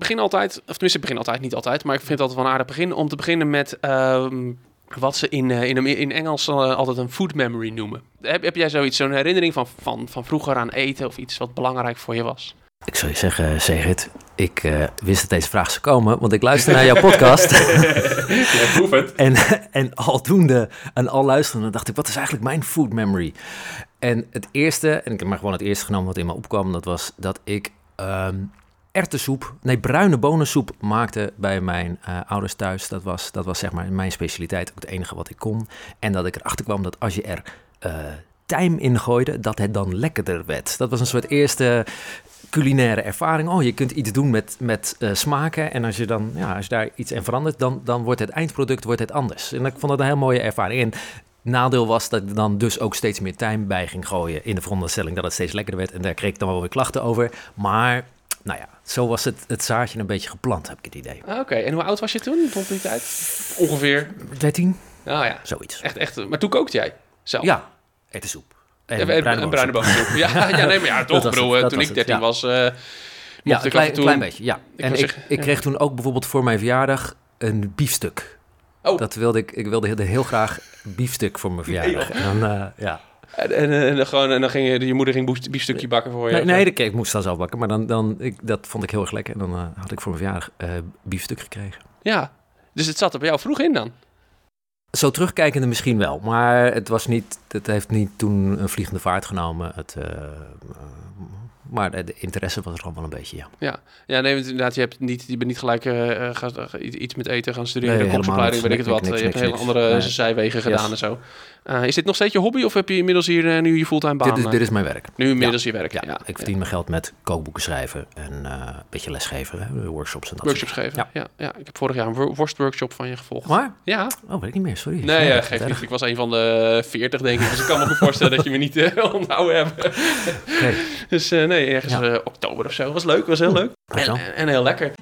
begin altijd, of tenminste, begin altijd, niet altijd, maar ik vind het altijd wel een aardig begin om te beginnen met ehm, wat ze in, eh, in, in Engels eh, altijd een food memory noemen. Heb, heb jij zoiets, zo'n herinnering van, van, van vroeger aan eten of iets wat belangrijk voor je was? Ik zou je zeggen, Segert, ik eh, wist dat deze vraag zou komen, want ik luister naar jouw podcast. ja, het. En, en aldoende en al luisterende dacht ik, wat is eigenlijk mijn food memory? En het eerste, en ik heb maar gewoon het eerste genomen wat in me opkwam, dat was dat ik um, erwtensoep, nee, bruine bonensoep maakte bij mijn uh, ouders thuis. Dat was, dat was zeg maar mijn specialiteit, ook het enige wat ik kon. En dat ik erachter kwam dat als je er uh, tijm in gooide, dat het dan lekkerder werd. Dat was een soort eerste culinaire ervaring. Oh, je kunt iets doen met, met uh, smaken. En als je dan, ja, als daar iets in verandert, dan, dan wordt het eindproduct wordt het anders. En ik vond dat een heel mooie ervaring. En nadeel was dat ik dan dus ook steeds meer tijm bij ging gooien in de veronderstelling dat het steeds lekkerder werd. En daar kreeg ik dan wel weer klachten over. Maar nou ja, zo was het, het zaadje een beetje geplant, heb ik het idee. Ah, Oké, en hoe oud was je toen rond die tijd? Ongeveer? 13. Ah ja. Zoiets. Echt, echt. Maar toen kookte jij zelf? Ja, soep. En, en bruine, bruine bovensoep. ja, ja, nee, maar ja, toch, bro. Toen ik 13 was, uh, ja, een klein, klein beetje, ja. Ik en ik, zeggen, ik kreeg toen ook bijvoorbeeld voor mijn verjaardag een biefstuk. Oh. Dat wilde ik, ik wilde heel graag biefstuk voor mijn verjaardag. en dan, uh, ja. En, en, en, gewoon, en dan ging je, je moeder ging biefstukje bakken voor je? Nee, nee de, ik moest dan zelf bakken. Maar dan, dan, ik, dat vond ik heel erg lekker. En dan uh, had ik voor mijn verjaardag uh, biefstuk gekregen. Ja, dus het zat er bij jou vroeg in dan? Zo terugkijkende misschien wel. Maar het, was niet, het heeft niet toen een vliegende vaart genomen. Het, uh, maar de, interesse was er gewoon wel een beetje, ja. Ja, ja nee, inderdaad, je, hebt niet, je bent niet gelijk uh, gaan, iets met eten gaan studeren, nee, weet ik het wat. Niks, je hebt hele andere nee. zijwegen gedaan yes. en zo. Uh, is dit nog steeds je hobby of heb je inmiddels hier uh, nu je fulltime baan? Dit is, dit is mijn werk. Nu inmiddels ja. je werk, ja. ja. Ik verdien mijn geld met kookboeken schrijven en een beetje lesgeven, hè, workshops en dat Workshops geven, ja. ja. Ja, Ik heb vorig jaar een worstworkshop van je gevolgd. Maar? Ja. Oh, weet ik niet meer, sorry. Nee, ja, geef niet. Ik was een van de veertig, denk ik. Dus ik kan me goed voorstellen dat je me niet onthouden hebt. Nee. Dus nee, ergens oktober of zo. Was leuk, was heel leuk. En, en heel lekker.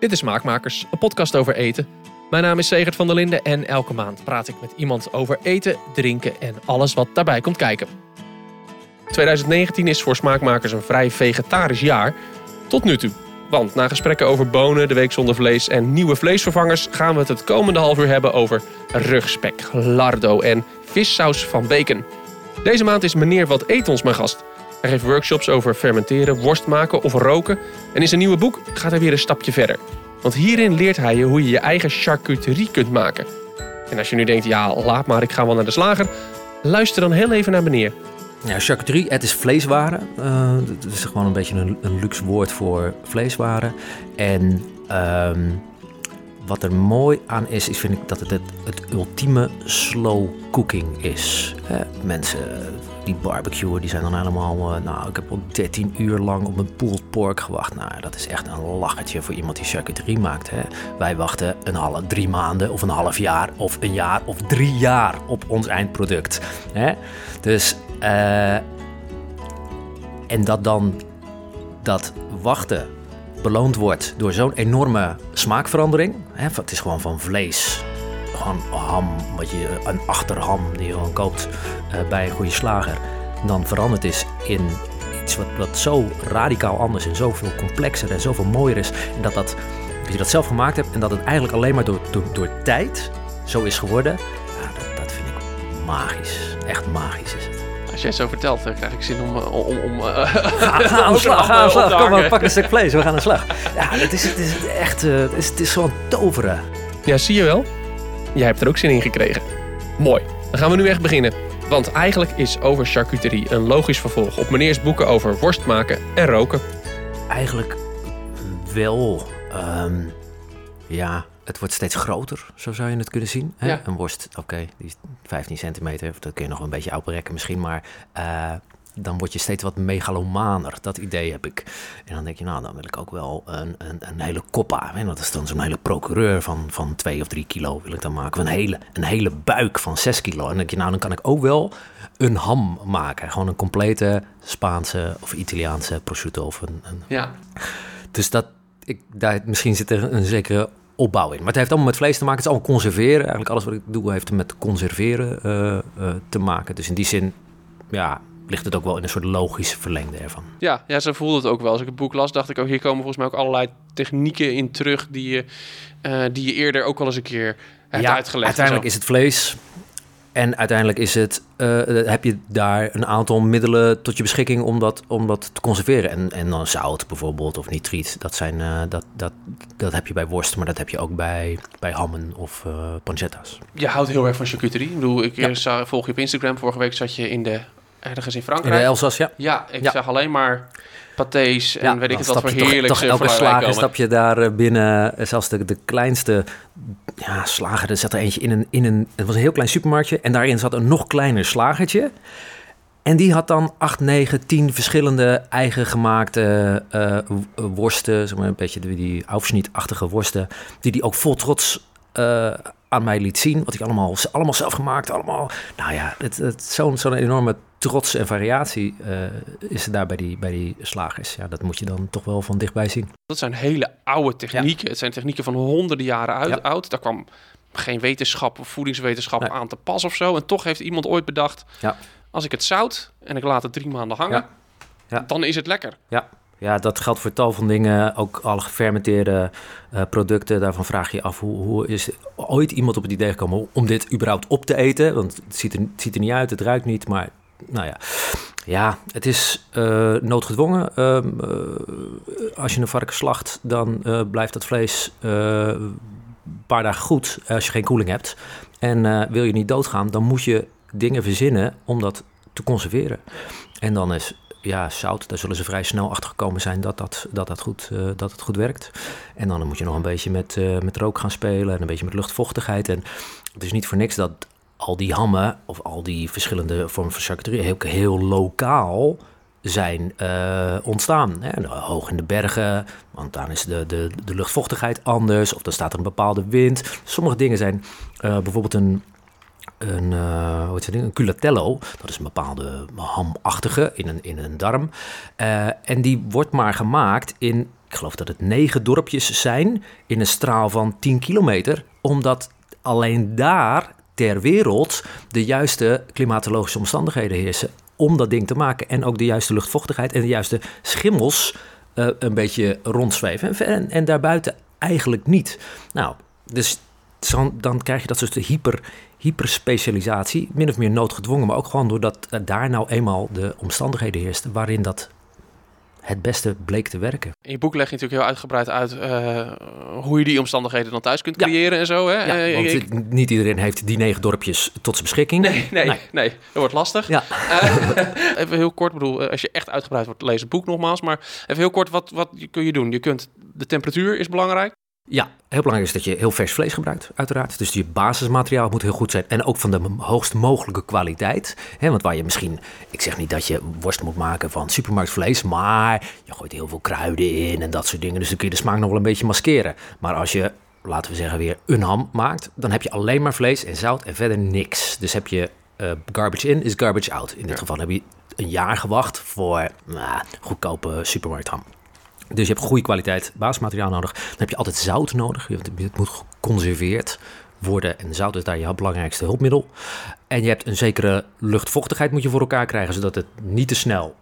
Dit is Smaakmakers, een podcast over eten. Mijn naam is Segert van der Linden en elke maand praat ik met iemand over eten, drinken en alles wat daarbij komt kijken. 2019 is voor Smaakmakers een vrij vegetarisch jaar. Tot nu toe. Want na gesprekken over bonen, de week zonder vlees en nieuwe vleesvervangers gaan we het het komende half uur hebben over rugspek, lardo en vissaus van bacon. Deze maand is meneer Wat Eet ons mijn gast. Hij geeft workshops over fermenteren, worst maken of roken. En in zijn nieuwe boek gaat hij weer een stapje verder. Want hierin leert hij je hoe je je eigen charcuterie kunt maken. En als je nu denkt, ja, laat maar, ik ga wel naar de slager. Luister dan heel even naar meneer. Ja, charcuterie, het is vleeswaren. Uh, dat is gewoon een beetje een, een luxe woord voor vleeswaren. En uh, wat er mooi aan is, is vind ik dat het het, ultieme slow cooking is. Mensen die barbecue, die zijn dan helemaal... Uh, nou, ik heb al 13 uur lang op een pulled pork gewacht. Nou, dat is echt een lachertje voor iemand die charcuterie maakt. Hè. Wij wachten een half, drie maanden of een half jaar of een jaar of drie jaar op ons eindproduct. Dus, uh, en dat dan dat wachten beloond wordt door zo'n enorme smaakverandering. Hè. Het is gewoon van vlees gewoon ham, wat je, een achterham die je gewoon koopt uh, bij een goede slager, dan veranderd is in iets wat, wat zo radicaal anders en zoveel complexer en zoveel mooier is. En dat, dat, dat je dat zelf gemaakt hebt en dat het eigenlijk alleen maar door, door, door tijd zo is geworden, ja, dat, dat vind ik magisch. Echt magisch is het. Als jij zo vertelt, dan krijg ik zin om... om, om uh, ga, ga aan de slag, ga aan de slag. Kom maar, pak een stuk vlees, we gaan aan de slag. Ja, het is, het is echt... Uh, het, is, het is gewoon toveren. Ja, zie je wel? Jij hebt er ook zin in gekregen. Mooi, dan gaan we nu echt beginnen. Want eigenlijk is over charcuterie een logisch vervolg op meneers boeken over worst maken en roken. Eigenlijk wel. Um, ja, het wordt steeds groter, zo zou je het kunnen zien. Hè? Ja. Een worst, oké, okay, die is 15 centimeter, dat kun je nog een beetje uitrekken misschien, maar uh, dan word je steeds wat megalomaner. Dat idee heb ik. En dan denk je, nou, dan wil ik ook wel een, een, een hele koppa. En dat is dan zo'n hele procureur van, van twee of drie kilo wil ik dan maken. Een hele, een hele buik van zes kilo. En dan denk je, nou, dan kan ik ook wel een ham maken. Gewoon een complete Spaanse of Italiaanse prosciutto. Of een, een... Ja. Dus dat, ik, daar, misschien zit er een zekere opbouw in. Maar het heeft allemaal met vlees te maken. Het is allemaal conserveren. Eigenlijk alles wat ik doe heeft met conserveren uh, uh, te maken. Dus in die zin, ja, ligt het ook wel in een soort logisch verlengde ervan. Ja, ja, ze voelde het ook wel. Als ik het boek las, dacht ik ook, hier komen volgens mij ook allerlei technieken in terug die je, uh, die je eerder ook wel eens een keer hebt ja, uitgelegd. Uiteindelijk is het vlees. En uiteindelijk is het, uh, heb je daar een aantal middelen tot je beschikking om dat, om dat te conserveren. En, en dan zout bijvoorbeeld of nitriet. Dat, zijn, uh, dat, dat, dat heb je bij worst, maar dat heb je ook bij, bij hammen of uh, pancetta's. Je houdt heel erg van charcuterie. Ik bedoel, ik ja. volg je op Instagram. Vorige week zat je in de, ergens in Frankrijk. In de Elzas, ja. Ja, ik zag alleen maar patés en weet ik het wat voor heerlijk. Toch, elke slager stap je daar eh, binnen, eh, zelfs de, de kleinste ja, slager, er zat er eentje in een, in een, het was een heel klein supermarktje en daarin zat een nog kleiner slagertje. En die had dan 8, 9, 10 verschillende eigen gemaakte uh, worsten, zeg maar een beetje die, die aufschnietachtige worsten, die die ook vol trots uh, aan mij liet zien. Wat ik allemaal, allemaal zelf gemaakt, allemaal. Nou ja, het, het, zo'n zo'n enorme trots en variatie uh, is er daar bij die, bij die slagers. Ja, dat moet je dan toch wel van dichtbij zien. Dat zijn hele oude technieken. Het zijn technieken van honderden jaren uit, oud. Daar kwam geen wetenschap of voedingswetenschap aan te pas of zo. En toch heeft iemand ooit bedacht... Ja. als ik het zout en ik laat het drie maanden hangen... dan is het lekker. Ja, ja, dat geldt voor tal van dingen. Ook alle gefermenteerde uh, producten. Daarvan vraag je je af, hoe, hoe is ooit iemand op het idee gekomen om dit überhaupt op te eten? Want het ziet er, het ziet er niet uit, het ruikt niet, maar nou ja. Ja, het is uh, noodgedwongen. Uh, als je een varken slacht, dan blijft dat vlees een paar dagen goed als je geen koeling hebt. En wil je niet doodgaan, dan moet je dingen verzinnen om dat te conserveren. En dan is ja, zout, daar zullen ze vrij snel achter gekomen zijn dat, dat, dat, dat, goed, dat het goed werkt. En dan moet je nog een beetje met, met rook gaan spelen en een beetje met luchtvochtigheid. En het is niet voor niks dat al die hammen of al die verschillende vormen van charcuterie heel, heel lokaal zijn uh, ontstaan. Hè? Nou, hoog in de bergen, want dan is de, de, de luchtvochtigheid anders of dan staat er een bepaalde wind. Sommige dingen zijn bijvoorbeeld een een, uh, hoe heet een culatello. Dat is een bepaalde hamachtige in een, in een darm. En die wordt maar gemaakt in, ik geloof dat het negen dorpjes zijn, in een straal van 10 kilometer. Omdat alleen daar ter wereld de juiste klimatologische omstandigheden heersen om dat ding te maken. En ook de juiste luchtvochtigheid en de juiste schimmels uh, een beetje rondzweven. En, en, daarbuiten eigenlijk niet. Nou, dus dan krijg je dat soort hyper, hyperspecialisatie, min of meer noodgedwongen, maar ook gewoon doordat daar nou eenmaal de omstandigheden heersten waarin dat het beste bleek te werken. In je boek leg je natuurlijk heel uitgebreid uit uh, hoe je die omstandigheden dan thuis kunt creëren en zo. Hè? Ja, uh, want ik, niet iedereen heeft die negen dorpjes tot zijn beschikking. Nee, nee, nee. dat wordt lastig. Ja. Uh, even heel kort, bedoel, als je echt uitgebreid wordt, lees het boek nogmaals. Maar even heel kort, wat, wat kun je doen? Je kunt, de temperatuur is belangrijk. Ja, heel belangrijk is dat je heel vers vlees gebruikt, uiteraard. Dus je basismateriaal moet heel goed zijn. En ook van de hoogst mogelijke kwaliteit. want waar je misschien, ik zeg niet dat je worst moet maken van supermarktvlees, maar je gooit heel veel kruiden in en dat soort dingen. Dus dan kun je de smaak nog wel een beetje maskeren. Maar als je, laten we zeggen, weer een ham maakt, dan heb je alleen maar vlees en zout en verder niks. Dus heb je uh, garbage in is garbage out. In dit geval heb je een jaar gewacht voor uh, goedkope supermarktham. Dus je hebt goede kwaliteit basismateriaal nodig. Dan heb je altijd zout nodig. Het moet geconserveerd worden. En zout is daar je belangrijkste hulpmiddel. En je hebt een zekere luchtvochtigheid moet je voor elkaar krijgen, zodat het niet te snel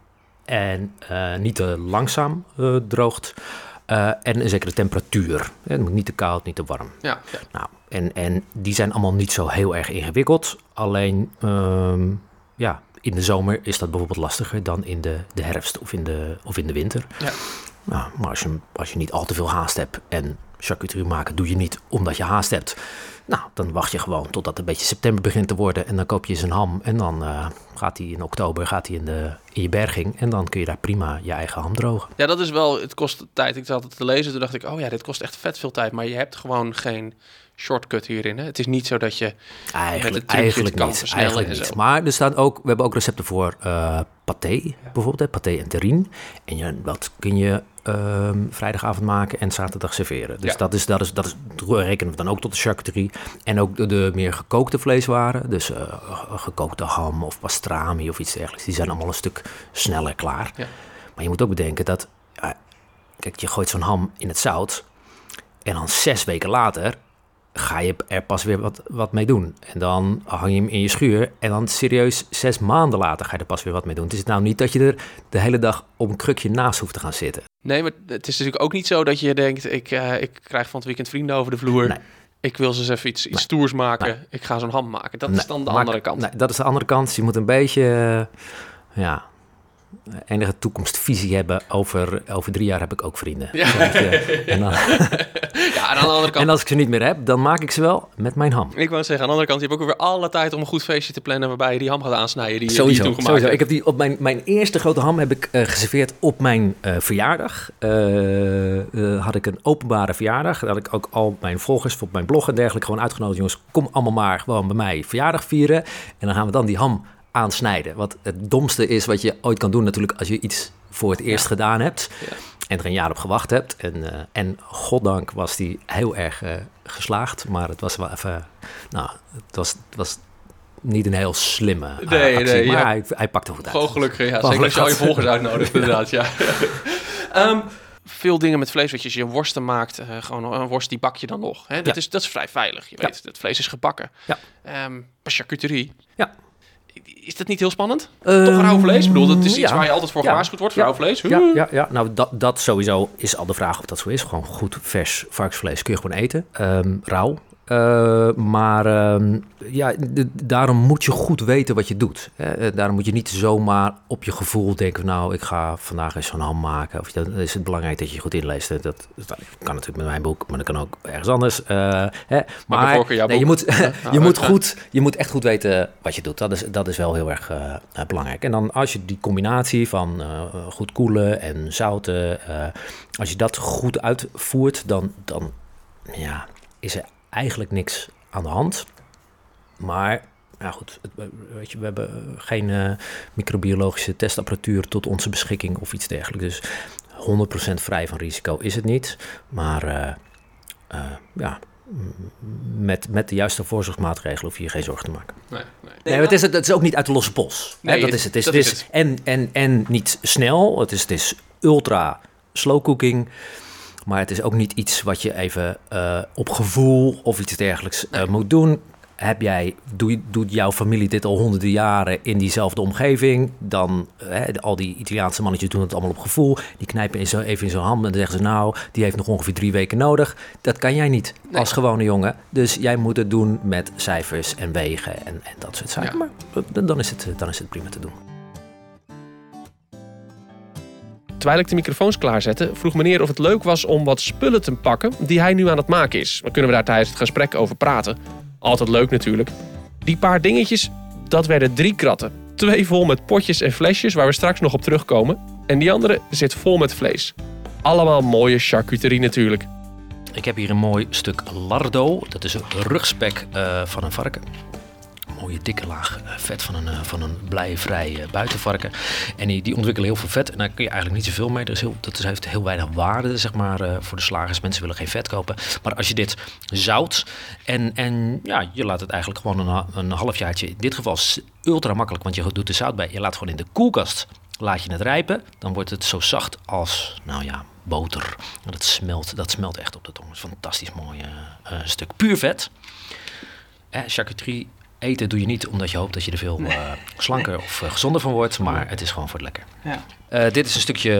en uh, niet te langzaam uh, droogt. Uh, en een zekere temperatuur. Het moet niet te koud, niet te warm. Ja, ja. Nou, en, en die zijn allemaal niet zo heel erg ingewikkeld. Alleen, um, ja, in de zomer is dat bijvoorbeeld lastiger dan in de, de herfst of in de, of in de winter. Ja. Nou, maar als je, als je niet al te veel haast hebt en charcuterie maken doe je niet omdat je haast hebt. Nou, dan wacht je gewoon totdat het een beetje september begint te worden en dan koop je eens een ham en dan uh, gaat hij in oktober gaat hij in, de, in je berging en dan kun je daar prima je eigen ham drogen. Ja, dat is wel, het kost tijd. Ik zat het te lezen, toen dacht ik, oh ja, dit kost echt vet veel tijd, maar je hebt gewoon geen shortcut hierin. Hè? Het is niet zo dat je eigenlijk, eigenlijk niet, eigenlijk niet. Maar er staan ook, we hebben ook recepten voor uh, paté, bijvoorbeeld, hè, paté en terrine. En je, dat kun je um, vrijdagavond maken en zaterdag serveren. Dus dat, is, dat, is, dat is, rekenen we dan ook tot de charcuterie. En ook de, de meer gekookte vleeswaren, dus uh, gekookte ham of pastrami of iets dergelijks, die zijn allemaal een stuk sneller klaar. Ja. Maar je moet ook bedenken dat, uh, kijk, je gooit zo'n ham in het zout en dan zes weken later ga je er pas weer wat, wat mee doen. En dan hang je hem in je schuur. En dan serieus zes maanden later ga je er pas weer wat mee doen. Het is nou niet dat je er de hele dag op een krukje naast hoeft te gaan zitten. Nee, maar het is natuurlijk ook niet zo dat je denkt... ik, uh, ik krijg van het weekend vrienden over de vloer. Nee. Ik wil ze eens even iets, iets stoers maken. Ik ga zo'n ham maken. Dat is dan de andere kant. Nee, dat is de andere kant. Je moet een beetje... Uh, ja, enige toekomstvisie hebben over, over drie jaar heb ik ook vrienden. Ja. en, dan, aan de andere kant... en als ik ze niet meer heb, dan maak ik ze wel met mijn ham. Ik wou zeggen, aan de andere kant, je hebt ook weer alle tijd om een goed feestje te plannen waarbij je die ham gaat aansnijden die, sowieso, die je sowieso. Ik heb die op mijn, mijn eerste grote ham heb ik uh, geserveerd op mijn uh, verjaardag. Uh, had ik een openbare verjaardag. Daar had ik ook al mijn volgers op mijn blog en dergelijke gewoon uitgenodigd. Jongens, kom allemaal maar gewoon bij mij verjaardag vieren. En dan gaan we dan die ham aansnijden. Wat het domste is wat je ooit kan doen natuurlijk als je iets voor het eerst gedaan hebt. Ja. En er een jaar op gewacht hebt. En, uh, en goddank was die heel erg uh, geslaagd. Maar het was wel even... Nou, het was, het was niet een heel slimme uh, nee, actie, nee, maar ja. hij, hij pakte goed uit. Gewoon gelukkig, ja. Zeker als je al je volgers uitnodigt, inderdaad, ja. um, veel dingen met vlees, wat je, je worsten maakt, uh, gewoon een worst die bak je dan nog. Hè? Dat, is, dat is vrij veilig. Je weet, het vlees is gebakken. Ja. Um, charcuterie. Ja is dat niet heel spannend? Toch rauw vlees? Ik bedoel, dat is iets waar je altijd voor gewaarschuwd wordt, rauw vlees. Ja, ja, ja, nou dat, dat sowieso is al de vraag of dat zo is. Gewoon goed vers varkensvlees kun je gewoon eten. Um, rauw, uh, maar uh, ja, daarom moet je goed weten wat je doet. Hè? Eh, daarom moet je niet zomaar op je gevoel denken... nou, ik ga vandaag eens zo'n ham maken. Of, dan is het belangrijk dat je goed inleest. Dat, dat, kan natuurlijk met mijn boek, maar dat kan ook ergens anders. Uh, hè? Maar, nee, je, moet, je, moet goed, je moet echt goed weten wat je doet. Dat is, dat is wel heel erg belangrijk. En dan als je die combinatie van goed koelen en zouten... als je dat goed uitvoert, dan, dan ja, is er eigenlijk niks aan de hand. Maar, ja goed, het, weet je, we hebben geen uh, microbiologische testapparatuur tot onze beschikking of iets dergelijks. Dus 100% vrij van risico is het niet. Maar uh, uh, ja, met, met de juiste voorzorgsmaatregelen hoef je je geen zorgen te maken. Nee, nee. nee het, is, het is ook niet uit de losse pols. Nee, dat is het. Het is, het is, En, en, en niet snel. Het is, het is ultra slow cooking. Maar het is ook niet iets wat je even uh, op gevoel of iets dergelijks uh, moet doen. Heb jij, doe, doet jouw familie dit al honderden jaren in diezelfde omgeving? Dan, hè, al die Italiaanse mannetjes doen het allemaal op gevoel. Die knijpen in zo, even in zo'n hand en dan zeggen ze... nou, die heeft nog ongeveer drie weken nodig. Dat kan jij niet nee. als gewone jongen. Dus jij moet het doen met cijfers en wegen en, en dat soort zaken. Ja. Maar dan is, het, dan is het prima te doen. Terwijl ik de microfoons klaarzette, vroeg meneer of het leuk was om wat spullen te pakken die hij nu aan het maken is. Dan kunnen we daar tijdens het gesprek over praten. Altijd leuk natuurlijk. Die paar dingetjes, dat werden drie kratten. Twee vol met potjes en flesjes waar we straks nog op terugkomen. En die andere zit vol met vlees. Allemaal mooie charcuterie natuurlijk. Ik heb hier een mooi stuk lardo. Dat is een rugspek uh, van een varken mooie dikke laag eh, vet van een, eh, van een blijvrij eh, buitenvarken. En die, die ontwikkelen heel veel vet. En daar kun je eigenlijk niet zoveel mee. Dat, is heel, dat heeft heel weinig waarde zeg maar, voor de slagers. Mensen willen geen vet kopen. Maar als je dit zout en, en ja, je laat het eigenlijk gewoon een, een halfjaartje. In dit geval ultra makkelijk, want je doet de zout bij. Je laat gewoon in de koelkast laat je het rijpen. Dan wordt het zo zacht als, nou ja, boter. Dat smelt, dat smelt echt op de tong. Fantastisch mooi stuk puur vet. Eh, charcuterie eten doe je niet omdat je hoopt dat je er veel uh, slanker of uh, gezonder van wordt, maar het is gewoon voor het lekker. Ja. Uh, dit is een stukje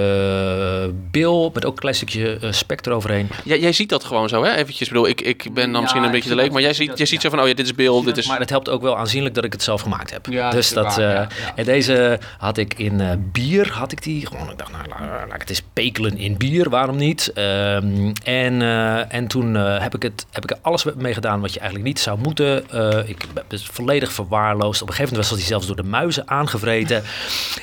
uh, bil met ook een klein stukje uh, spek eroverheen. Ja, jij ziet dat gewoon zo, hè? Eventjes, bedoel, ik, ik ben dan ja, misschien een beetje te leek, maar jij ziet, jij ziet zo van, oh ja, dit is bil, dit is... Maar het helpt ook wel aanzienlijk dat ik het zelf gemaakt heb. Ja, dus dat, waar, En deze had ik in bier, had ik die gewoon, ik dacht, nou, laat ik het eens pekelen in bier, waarom niet? Ehm, en, en toen heb, ik het, heb ik er alles mee gedaan wat je eigenlijk niet zou moeten. ik ben dus volledig verwaarloosd. Op een gegeven moment was hij zelfs door de muizen aangevreten.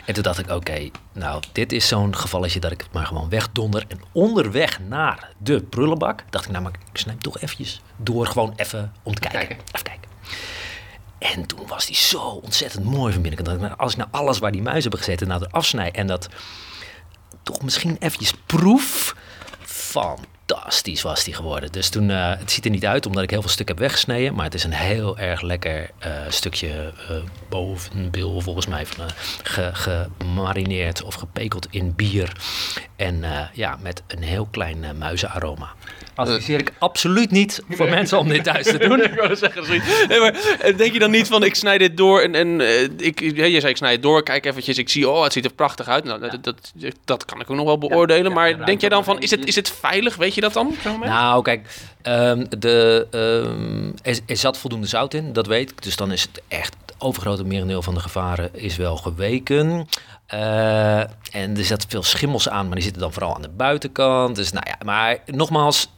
en toen dacht ik, oké, nou, dit is zo'n gevalletje dat ik het maar gewoon wegdonder. En onderweg naar de prullenbak dacht ik, nou, maar ik snij toch eventjes door, gewoon even om te kijken. kijken. Even kijken. En toen was die zo ontzettend mooi van binnenkant. Nou, als ik nou alles waar die muizen hebben gezeten, nou er afsnij en dat toch misschien eventjes proef van fantastisch was die geworden. Dus toen, uh, het ziet er niet uit omdat ik heel veel stuk heb weggesneden. Maar het is een heel erg lekker uh, stukje uh, bovenbil volgens mij. Van, gemarineerd of gepekeld in bier. En ja, met een heel klein muizenaroma. Adviseer ik absoluut niet voor mensen om dit thuis te doen. ik wou zeggen, nee, maar denk je dan niet van ik snij dit door en, en ik, je zei ik snij het door, kijk eventjes, ik zie, oh het ziet er prachtig uit. Nou, dat, dat, dat, kan ik ook nog wel beoordelen. maar denk jij dan van, is het, is het veilig? Weet je dat dan? Nou, kijk, um, de, um, er, zat voldoende zout in, dat weet ik. Dus dan is het echt het overgrote merendeel van de gevaren is wel geweken. Uh, en er zat veel schimmels aan, maar die zitten dan vooral aan de buitenkant. Dus nou ja, maar nogmaals,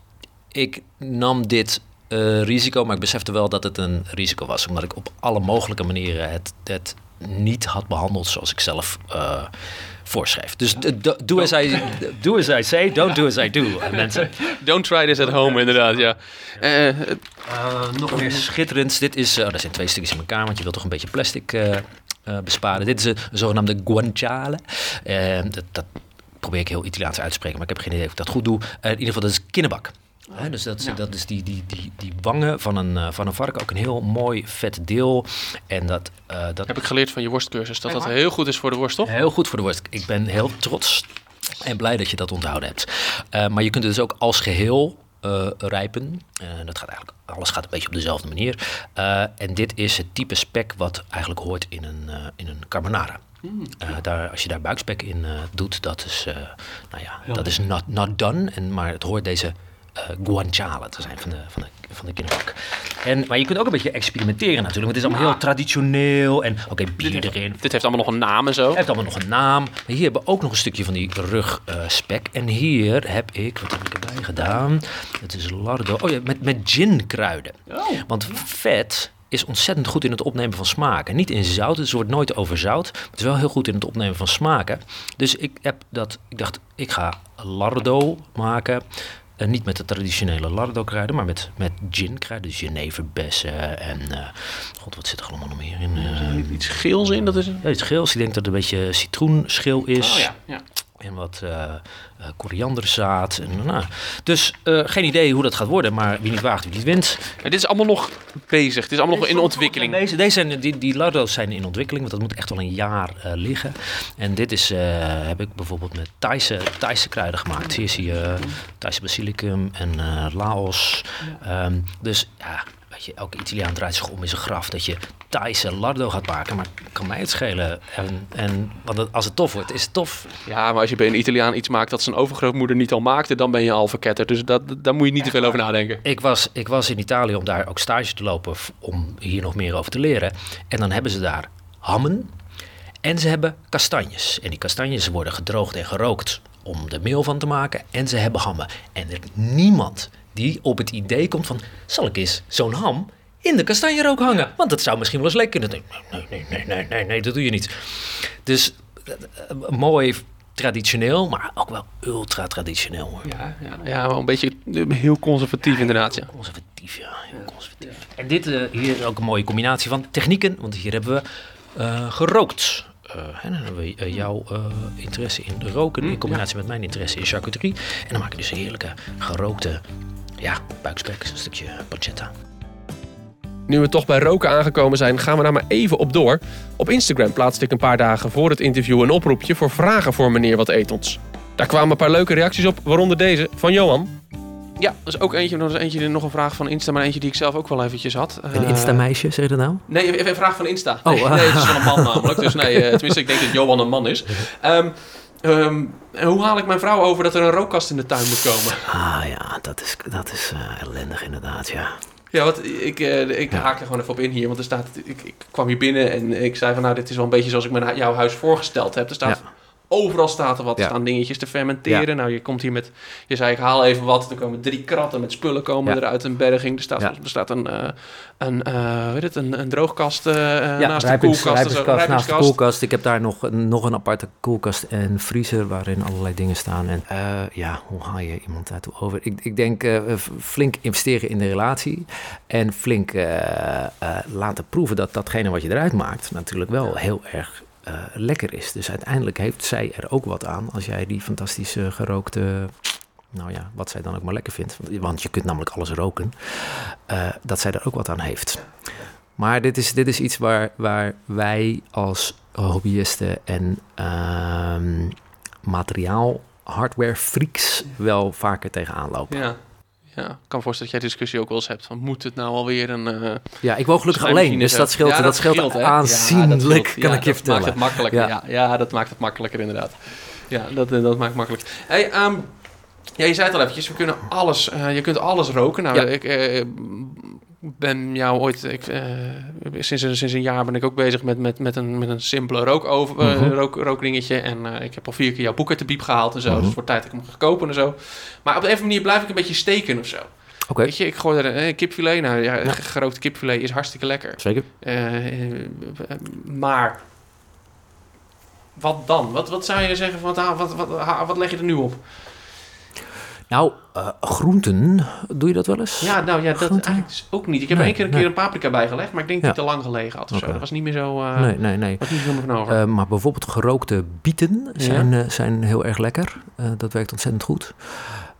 ik nam dit uh, risico, maar ik besefte wel dat het een risico was. Omdat ik op alle mogelijke manieren het, het niet had behandeld zoals ik zelf uh, voorschreef. Dus doe as, I, do as I say, don't do as I do, mensen. Don't try this at home, inderdaad, ja. Uh, nog meer schitterends. Dit is, oh, er zijn twee stukjes in elkaar, want je wilt toch een beetje plastic besparen. Dit is een, zogenaamde guanciale. dat, dat probeer ik heel Italiaans uit te spreken, maar ik heb geen idee of ik dat goed doe. in ieder geval, dat is kinnebak dus dat, dat is die, die, die, die wangen van een, uh, van een varken ook een heel mooi vet deel. En dat, uh, dat heb ik geleerd van je worstcursus, dat dat heel goed is voor de worst, toch? Heel goed voor de worst. Ik ben heel trots en blij dat je dat onthouden hebt. Uh, maar je kunt het dus ook als geheel rijpen. dat gaat eigenlijk, alles gaat een beetje op dezelfde manier. en dit is het type spek wat eigenlijk hoort in een, in een carbonara. Mm, daar, als je daar buikspek in doet, dat is, nou ja, dat is not, not done. En, maar het hoort deze guanciale te zijn van de, van de, van de kinderbak. En, maar je kunt ook een beetje experimenteren natuurlijk. Want het is allemaal heel traditioneel. En oké, bier erin. Dit heeft allemaal nog een naam en zo. Het heeft allemaal nog een naam. Maar hier hebben we ook nog een stukje van die rugspek. En hier heb ik, wat heb ik erbij gedaan? Het is lardo. Oh ja, met, met ginkruiden. Oh. Want vet is ontzettend goed in het opnemen van smaken. Niet in zout, dus het wordt nooit overzout. Maar het is wel heel goed in het opnemen van smaken. Dus ik heb dat, ik dacht, ik ga lardo maken. Uh, niet met de traditionele lardo-kruiden, maar met, met gin-kruiden. Dus jeneverbessen en... Uh, God, wat zit er allemaal nog meer in? Uh, iets geels in, dat is... Ja, iets geels. Ik denk dat het een beetje citroenschil is. Oh ja, ja en wat uh, korianderzaad. En, nou, dus uh, geen idee hoe dat gaat worden, maar wie niet waagt, wie niet wint. dit is allemaal nog bezig, het is allemaal nog in ontwikkeling. Deze, deze zijn, die, die lardo's zijn in ontwikkeling, want dat moet echt wel een jaar uh, liggen. En dit is, heb ik bijvoorbeeld met Thaise, Thaise kruiden gemaakt. Hier zie je Thaise basilicum en Laos. Ja. Um, dus ja, weet je, elke Italiaan draait zich om in zijn graf dat je Thaise lardo gaat maken. Maar kan mij het schelen. En, en want als het tof wordt, is het tof. Ja, maar als je bij een Italiaan iets maakt dat zijn overgrootmoeder niet al maakte, dan ben je al verketterd. Dus dat, daar moet je niet te veel over nadenken. Ik was, ik was in Italië om daar ook stage te lopen, om hier nog meer over te leren. En dan hebben ze daar hammen en ze hebben kastanjes. En die kastanjes worden gedroogd en gerookt om er meel van te maken. En ze hebben hammen. En er niemand die op het idee komt van... zal ik eens zo'n ham in de kastanjerook hangen? Want dat zou misschien wel eens lekker kunnen. Nee, nee, nee, nee, nee, nee, dat doe je niet. Dus eh, eh, mooi traditioneel, maar ook wel ultra traditioneel. Ja, ja, ja, wel een beetje eh, heel conservatief inderdaad. Ja. Conservatief, ja. Heel conservatief. En dit uh, hier ook een mooie combinatie van technieken, want hier hebben we uh, gerookt. Uh, en dan hebben we jouw interesse in roken in combinatie met mijn interesse in charcuterie. En dan maak je dus heerlijke gerookte ja, buikspek, een stukje pancetta. Nu we toch bij roken aangekomen zijn, gaan we daar maar even op door. Op Instagram plaatste ik een paar dagen voor het interview een oproepje voor vragen voor meneer Wat Eet Ons. Daar kwamen een paar leuke reacties op, waaronder deze van Johan. Ja, dat is ook eentje, nog eentje, nog een vraag van Insta, maar eentje die ik zelf ook wel eventjes had. Een uh, Insta-meisje, zeg je dat nou? Nee, even een vraag van Insta. Oh. Nee, nee, het is van een man namelijk. Dus nee, uh, tenminste, ik denk dat Johan een man is. Um, Um, en hoe haal ik mijn vrouw over dat er een rookkast in de tuin moet komen? Ah ja, dat is, dat is uh, ellendig inderdaad, ja. Ja, wat ik, uh, ik haak er gewoon even op in hier. Want er staat, ik, ik, kwam hier binnen en ik zei van nou, dit is wel een beetje zoals ik me jouw huis voorgesteld heb. Er staat Overal staat er wat, staan dingetjes te fermenteren. Nou, je komt hier met, je zei ik haal even wat. Er komen drie kratten met spullen komen eruit een berging. Er staat, er staat een, uh, een, uh, weet het, een, een droogkast uh, naast de koelkast. Rijpingskast, naast de koelkast. Ik heb daar nog, nog een aparte koelkast en vriezer waarin allerlei dingen staan. En ja, hoe haal je iemand daartoe over? Ik, ik denk flink investeren in de relatie. En flink laten proeven dat datgene wat je eruit maakt natuurlijk wel heel erg uh, lekker is. Dus uiteindelijk heeft zij er ook wat aan als jij die fantastische gerookte nou ja, wat zij dan ook maar lekker vindt. Want je kunt namelijk alles roken. Uh, dat zij daar ook wat aan heeft. Maar dit is, dit is iets waar, waar wij als hobbyisten en uh, materiaal hardware freaks wel vaker tegenaan lopen. Ja. Ja, ik kan voorstellen dat jij discussie ook wel eens hebt van moet het nou alweer een uh, Ja, ik woon gelukkig alleen, dus dat scheelt, dat, scheelt, aanzienlijk, kan ik je vertellen. Maakt het makkelijker. Ja. ja. dat maakt het makkelijker inderdaad. Ja, dat, eh, dat maakt makkelijk. Hey, um, ja, je zei het al eventjes, we kunnen alles, uh, je kunt alles roken. Nou, ik uh, ben jou ooit, ik, uh, sinds, sinds een jaar ben ik ook bezig met, met, met, een, met een simpele rookover, uh -huh. rook, rookdingetje. En ik heb al vier keer jouw boek uit de biep gehaald en zo. Uh -huh. Dus voor tijd dat ik hem ga kopen en zo. Maar op de een of andere manier blijf ik een beetje steken of zo. Okay. Weet je, ik gooi er een kipfilet. Nou ja, ja. gerookte kipfilet is hartstikke lekker. Zeker. maar wat dan? Wat, wat zou je zeggen van wat, wat, wat, wat leg je er nu op? Nou, uh, groenten, doe je dat wel eens? Ja, nou ja, dat groenten? eigenlijk ook niet. Ik heb nee, één keer een nee. keer een paprika bijgelegd, maar ik denk ja. dat ik te lang gelegen had of okay. zo. Dat was niet meer zo... Uh, nee, nee, nee. Was niet zo van over. Uh, maar bijvoorbeeld gerookte bieten zijn, ja. zijn heel erg lekker. dat werkt ontzettend goed.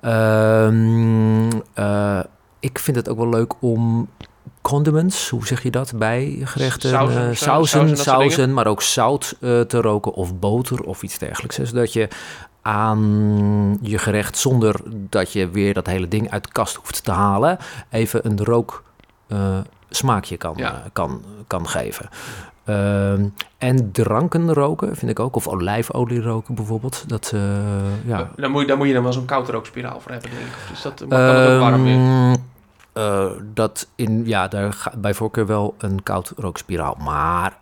Ehm, ik vind het ook wel leuk om condiments, hoe zeg je dat, bij gerechten, sausen, uh, sausen, sausen, sausen maar ook zout uh, te roken of boter of iets dergelijks. Zodat je aan je gerecht zonder dat je weer dat hele ding uit de kast hoeft te halen, even een rook uh, smaakje kan, ja. kan, kan geven. Uh, en dranken roken vind ik ook, of olijfolie roken bijvoorbeeld. Dat, uh, ja. dan, moet je, dan moet je dan wel zo'n koude rookspiraal voor hebben, denk ik. Dus dat kan het ook warm weer. Uh, dat in, ja, daar ga, bij voorkeur wel een koud rookspiraal. Maar,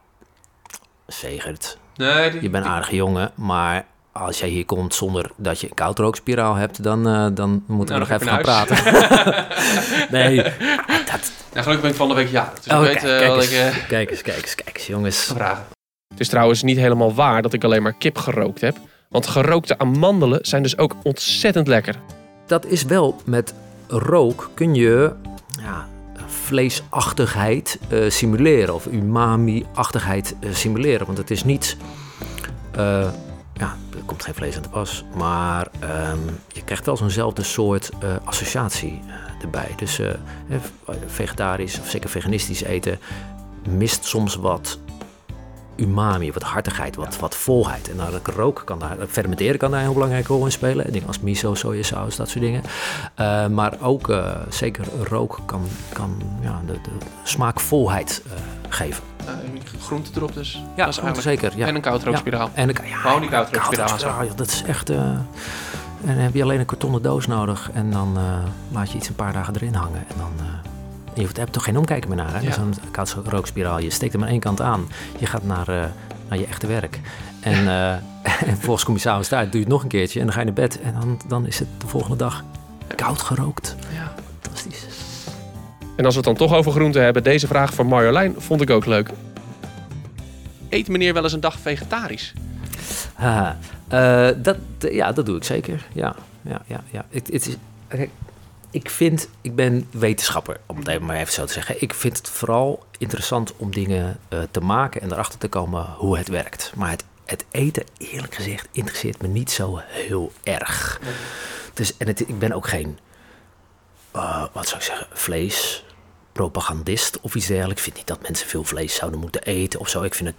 Zegert, nee, die, je bent een aardige jongen, maar als jij hier komt zonder dat je een koudrookspiraal hebt, dan, uh, dan moeten nou, we nog even gaan praten. nee, dat... Nou, gelukkig ben ik van de week ja. Dus oh, ik kijk, weet, kijk, uh, eens, uh... kijk eens, kijk eens, kijk eens, jongens. Vragen. Het is trouwens niet helemaal waar dat ik alleen maar kip gerookt heb. Want gerookte amandelen zijn dus ook ontzettend lekker. Dat is wel met rook kun je ja, vleesachtigheid uh, simuleren of umami-achtigheid uh, simuleren. Want het is niet uh, ja, er komt geen vlees aan te pas. Maar um, je krijgt wel zo'nzelfde soort uh, associatie uh, erbij. Dus uh, vegetarisch of zeker veganistisch eten mist soms wat umami, wat hartigheid, wat, wat volheid. En nou, rook kan daar, fermenteren kan daar een heel belangrijke rol in spelen. Dingen als miso, sojasaus, dat soort dingen. Uh, maar ook uh, zeker rook kan, kan ja, de, de smaakvolheid uh, geven. Uh, groente erop dus. Ja, dat is zeker. Ja. En een koudrookspiraal. Ja, en een, ja, Gewoon die koudrookspiraal. Koud dat is echt... Uh, en dan heb je alleen een kartonnen doos nodig. En dan uh, laat je iets een paar dagen erin hangen. En dan... Uh, je hoeft, hebt toch geen omkijken meer naar. Hè? Ja. Zo'n koudrookspiraal. Je steekt hem aan één kant aan. Je gaat naar, naar je echte werk. En, en je s'avonds thuis, doe je het nog een keertje. En dan ga je naar bed. En dan, dan is het de volgende dag koud gerookt. Ja. En als we het dan toch over groenten hebben, deze vraag van Marjolein vond ik ook leuk. Eet meneer wel eens een dag vegetarisch? Uh, dat, ja, dat doe ik zeker. Ja, ja, ja. ja. Het, het is, ik vind, ik ben wetenschapper, om het even maar even zo te zeggen. Ik vind het vooral interessant om dingen uh, te maken en erachter te komen hoe het werkt. Maar het, het eten, eerlijk gezegd, interesseert me niet zo heel erg. Nee. Dus, en het, ik ben ook geen, uh, wat zou ik zeggen, vlees propagandist of iets dergelijks. Ik vind niet dat mensen veel vlees zouden moeten eten of zo. Ik vind het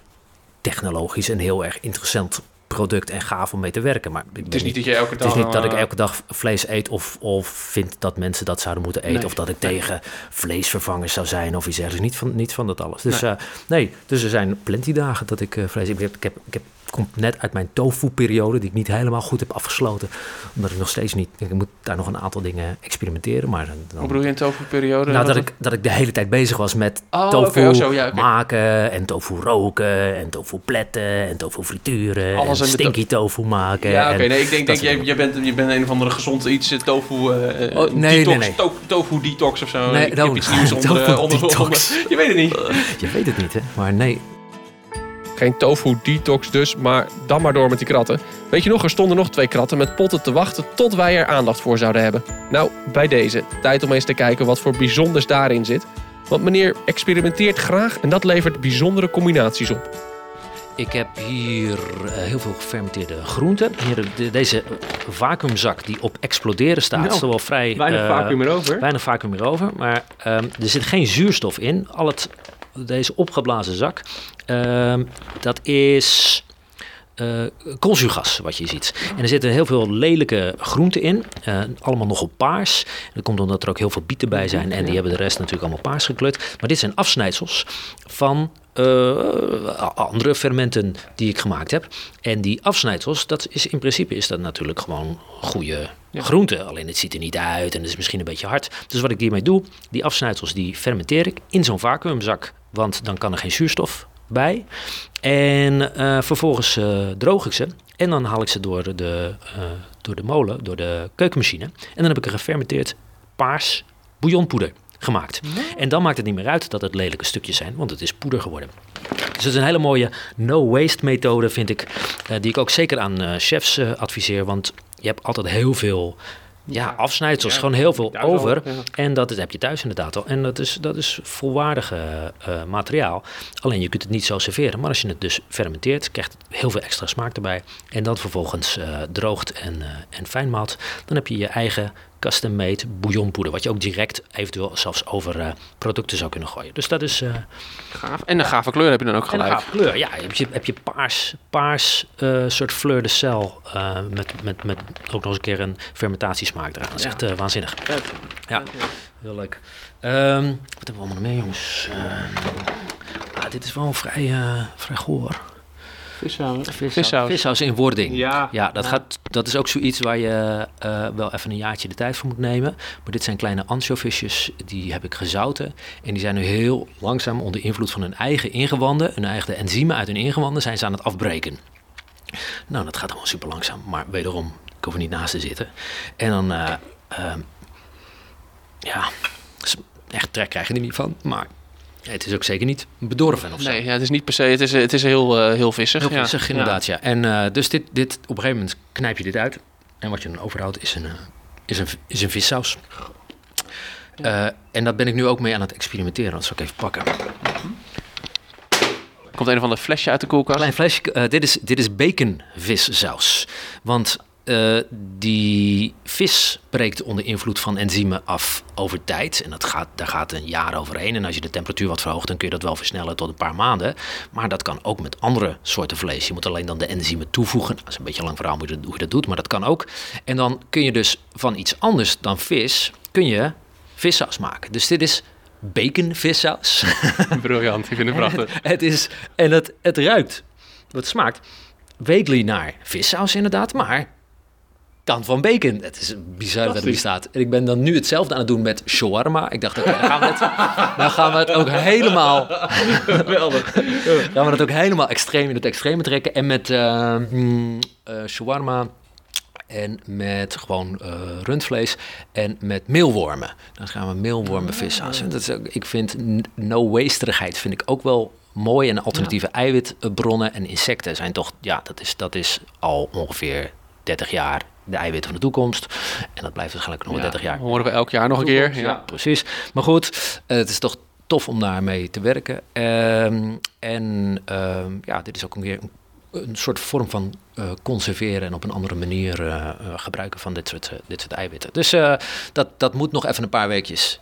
technologisch een heel erg interessant product en gaaf om mee te werken. Maar het is niet dat je elke dag... Het is niet dat ik elke dag vlees eet of, of vind dat mensen dat zouden moeten eten. Nee. Of dat ik tegen vleesvervangers zou zijn of iets dergelijks. Niet van, niet van dat alles. Dus nee, uh, nee dus er zijn plenty dagen dat ik uh, vlees... Ik heb, ik heb, ik heb komt net uit mijn tofu-periode, die ik niet helemaal goed heb afgesloten. Omdat ik nog steeds niet... Ik moet daar nog een aantal dingen experimenteren, maar... Dan, Hoe bedoel je een tofu-periode? Nou, dat ik, dat ik de hele tijd bezig was met oh, tofu okay, oh, zo, ja, okay. maken en tofu roken en tofu pletten en tofu frituren Alles en stinky to tofu maken. Ja, oké. Okay, nee, ik denk, denk je, je, bent, je bent een of andere gezond iets, tofu uh, oh, nee, detox, nee, nee. To, tofu detox of zo. Nee, ik heb iets nieuws onder, onder, onder, Je weet het niet. je weet het niet, hè. Maar nee, geen tofu detox dus, maar dan maar door met die kratten. Weet je nog, er stonden nog twee kratten met potten te wachten tot wij er aandacht voor zouden hebben. Nou, bij deze. Tijd om eens te kijken wat voor bijzonders daarin zit. Want meneer experimenteert graag en dat levert bijzondere combinaties op. Ik heb hier heel veel gefermenteerde groenten. Hier, deze vacuümzak die op exploderen staat, nou, is er wel vrij... Weinig vacuüm meer over. Weinig vacuüm meer over, maar ehm, er zit geen zuurstof in. Al het, deze opgeblazen zak, ehm, dat is uh, koolzuurgas, wat je ziet. En er zitten heel veel lelijke groenten in, uh, allemaal nogal paars. dat komt omdat er ook heel veel bieten bij zijn en die hebben de rest natuurlijk allemaal paars gekleurd. Maar dit zijn afsnijdsels van uh, andere fermenten die ik gemaakt heb. En die afsnijdsels, dat is in principe is dat natuurlijk gewoon goede ja. groente. Alleen het ziet er niet uit en het is misschien een beetje hard. Dus wat ik hiermee doe, die afsnijdsels die fermenteer ik in zo'n vacuümzak. Want dan kan er geen zuurstof bij. En uh, vervolgens uh, droog ik ze. En dan haal ik ze door de, uh, door de molen, door de keukenmachine. En dan heb ik een gefermenteerd paars bouillonpoeder gemaakt. En dan maakt het niet meer uit dat het lelijke stukjes zijn, want het is poeder geworden. Dus het is een hele mooie no-waste methode, vind ik. die ik ook zeker aan chefs adviseer. Want je hebt altijd heel veel ja, afsnijdsels, ja, gewoon heel veel over. En dat, heb je thuis inderdaad al. En dat is, dat is volwaardige uh, materiaal. Alleen je kunt het niet zo serveren. Maar als je het dus fermenteert, krijgt het heel veel extra smaak erbij. En dat vervolgens uh, droogt en, en fijnmaalt. Dan heb je je eigen custom-made bouillonpoeder. Wat je ook direct eventueel zelfs over uh, producten zou kunnen gooien. Dus dat is... Uh, Gaaf. En een gave kleur heb je dan ook gelijk. een gave kleur, ja. Heb je, heb je paars, paars uh, soort fleur de sel. met, met, met ook nog eens een keer een fermentatiesmaak eraan. Dat is ja. echt waanzinnig. Ja, heel leuk. Um, wat hebben we allemaal meer, jongens? Ah, dit is wel vrij, vrij goor. Vissaus. Vissaus. Vissaus in wording. Ja. ja, dat, Gaat, dat is ook zoiets waar je uh, wel even een jaartje de tijd voor moet nemen. Maar dit zijn kleine ansjovisjes, die heb ik gezouten. En die zijn nu heel langzaam onder invloed van hun eigen ingewanden, hun eigen enzymen uit hun ingewanden, zijn ze aan het afbreken. Nou, dat gaat allemaal super langzaam, maar wederom, ik hoef er niet naast te zitten. En dan, uh, uh, ja, echt trek krijg je er niet van, maar het is ook zeker niet bedorven of zo. Nee, ja, het is niet per se. Het is, het is heel, uh, heel vissig. Heel vissig, inderdaad, ja. En uh, dus dit, dit, op een gegeven moment knijp je dit uit. En wat je dan overhoudt is een, uh, is een, is een vissaus. Ja. en daar ben ik nu ook mee aan het experimenteren. Dat zal ik even pakken. Komt een van de flesje uit de koelkast? Klein flesje. dit, is, dit is bacon vissaus. Want uh, die vis breekt onder invloed van enzymen af over tijd. En dat gaat, daar gaat een jaar overheen. En als je de temperatuur wat verhoogt, dan kun je dat wel versnellen tot een paar maanden. Maar dat kan ook met andere soorten vlees. Je moet alleen dan de enzymen toevoegen. Dat is een beetje lang verhaal hoe je dat doet, maar dat kan ook. En dan kun je dus van iets anders dan vis, kun je vissaus maken. Dus dit is bacon vissaus. Briljant, ik vind het prachtig. het is, en het, het ruikt, het smaakt weekly naar vissaus inderdaad, maar dan van bacon. Het is bizar dat er staat. En ik ben dan nu hetzelfde aan het doen met shawarma. Ik dacht, dan gaan we het, dan gaan we het ook helemaal... Gaan we het ook helemaal extreem in het extreme trekken. En met uh, shawarma en met gewoon uh, rundvlees en met meelwormen. Dan gaan we meelwormen vis aan. Dat is ook, ik vind no-wasterigheid vind ik ook wel mooi. En alternatieve eiwitbronnen en insecten zijn toch... Ja, dat is, dat is al ongeveer 30 jaar de eiwitten van de toekomst. En dat blijft waarschijnlijk nog 30 jaar. Horen we elk jaar nog een keer. Ja, precies. Maar goed, het is toch tof om daarmee te werken. Uh, en uh, ja, dit is ook een keer een, een soort vorm van uh, conserveren en op een andere manier uh, gebruiken van dit soort, dit soort eiwitten. Dus dat, dat moet nog even een paar weekjes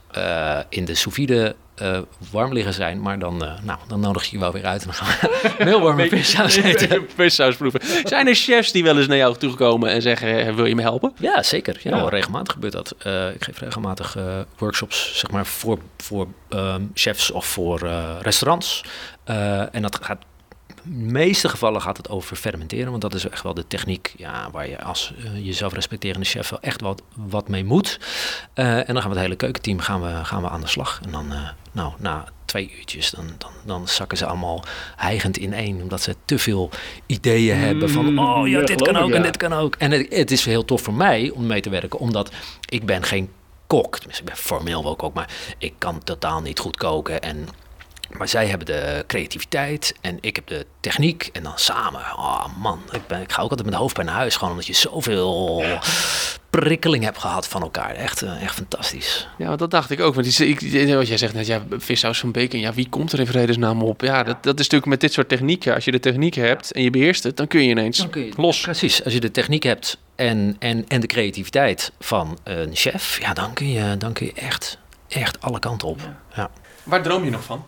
in de sous vide uh, warm liggen zijn. Maar dan, uh, nou, dan nodig je je wel weer uit. En dan gaan we heel warme vissaus eten. vissaus proeven. Zijn er chefs die wel eens naar jou toegekomen en zeggen... wil je me helpen? Ja, zeker. Ja, ja. regelmatig gebeurt dat. Uh, ik geef regelmatig workshops zeg maar, voor, voor um, chefs of voor restaurants. en dat gaat meeste gevallen gaat het over fermenteren, want dat is echt wel de techniek ja, waar je als uh, jezelf respecterende chef wel echt wat, wat mee moet. Uh, en dan gaan we het hele keukenteam gaan we, gaan we aan de slag. En dan, uh, nou, na twee uurtjes, dan, dan, dan zakken ze allemaal hijgend ineen, omdat ze te veel ideeën hebben van, mm, oh ja, dit kan ook en dit kan ook. En het, het is heel tof voor mij om mee te werken, omdat ik ben geen kok. Tenminste, ik ben formeel wel kok, maar ik kan totaal niet goed koken en Maar zij hebben de creativiteit en ik heb de techniek. En dan samen, oh man, ik, ben, ik ga ook altijd met hoofdpijn naar huis. Gewoon omdat je zoveel prikkeling hebt gehad van elkaar. Echt, eh, echt fantastisch. Ja, dat dacht ik ook. Want die, ik, wat jij zegt net, ja, vissaus van bacon. Ja, wie komt er in vredesnaam op? Ja, dat, dat is natuurlijk met dit soort technieken. Als je de techniek hebt en je beheerst het, dan kun je ineens kun je, los. Precies, als je de techniek hebt en, en, en de creativiteit van een chef, ja, dan kun je, dan kun je echt, echt alle kanten op. Ja. Waar droom je nog van?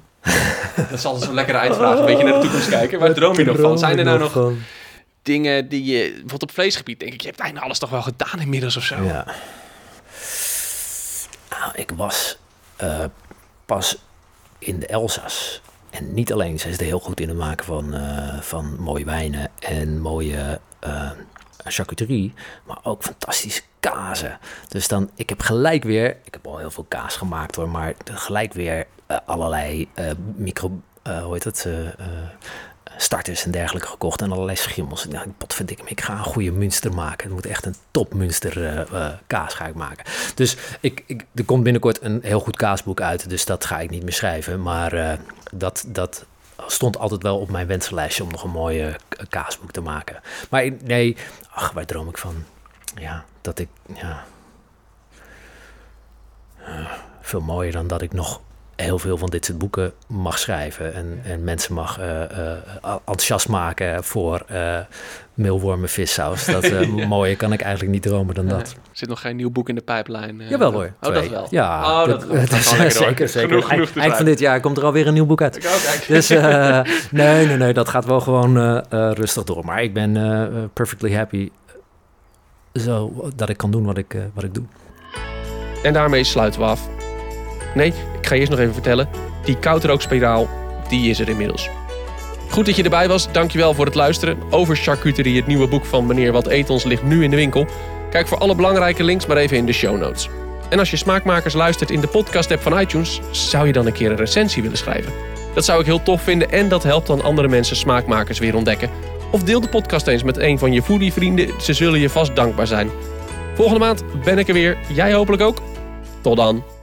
dat is altijd zo'n lekkere eindvraag. Een beetje naar de toekomst kijken. Waar droom je nog van? Zijn er nou nog dingen die je... Bijvoorbeeld op vleesgebied denk ik... Je hebt eigenlijk alles toch wel gedaan inmiddels of zo? Ja. Nou, ik was uh, pas in de Elzas. En niet alleen, ze is er heel goed in het maken van, uh, van mooie wijnen en mooie uh, charcuterie, maar ook fantastische kazen. Dus dan, ik heb gelijk weer, ik heb al heel veel kaas gemaakt hoor, maar gelijk weer uh, allerlei uh, micro, uh, hoe heet het, starters en dergelijke gekocht en allerlei schimmels. Dacht ik, potverdikke ik ga een goede Münster maken. Het moet echt een top Münster kaas ga ik maken. Dus ik, ik, er komt binnenkort een heel goed kaasboek uit, dus dat ga ik niet meer schrijven. Maar dat, dat stond altijd wel op mijn wensenlijstje om nog een mooie kaasboek te maken. Maar nee, ach, waar droom ik van? Ja, dat ik, ja... veel mooier dan dat ik nog heel veel van dit soort boeken mag schrijven. En, en mensen mag uh, uh, enthousiast maken voor uh, meelwormen vissaus. Dat ja. mooier kan ik eigenlijk niet dromen dan dat. Er zit nog geen nieuw boek in de pijplijn? Jawel hoor. Oh, dat wel? Ja, oh, dat, dat, dat is, zeker. zeker. Genoeg, Eind van dit jaar komt er alweer een nieuw boek uit. Dus nee, nee, nee, dat gaat wel gewoon rustig door. Maar ik ben perfectly happy zo dat ik kan doen wat ik, wat ik doe. En daarmee sluiten we af. Nee, ik ga eerst nog even vertellen. Die koutrookspiraal, die is er inmiddels. Goed dat je erbij was. Dankjewel voor het luisteren. Over charcuterie, het nieuwe boek van Meneer Wat Eet Ons, ligt nu in de winkel. Kijk voor alle belangrijke links maar even in de show notes. En als je smaakmakers luistert in de podcast-app van iTunes, zou je dan een keer een recensie willen schrijven? Dat zou ik heel tof vinden en dat helpt dan andere mensen smaakmakers weer ontdekken. Of deel de podcast eens met een van je foodie-vrienden, ze zullen je vast dankbaar zijn. Volgende maand ben ik er weer, jij hopelijk ook. Tot dan.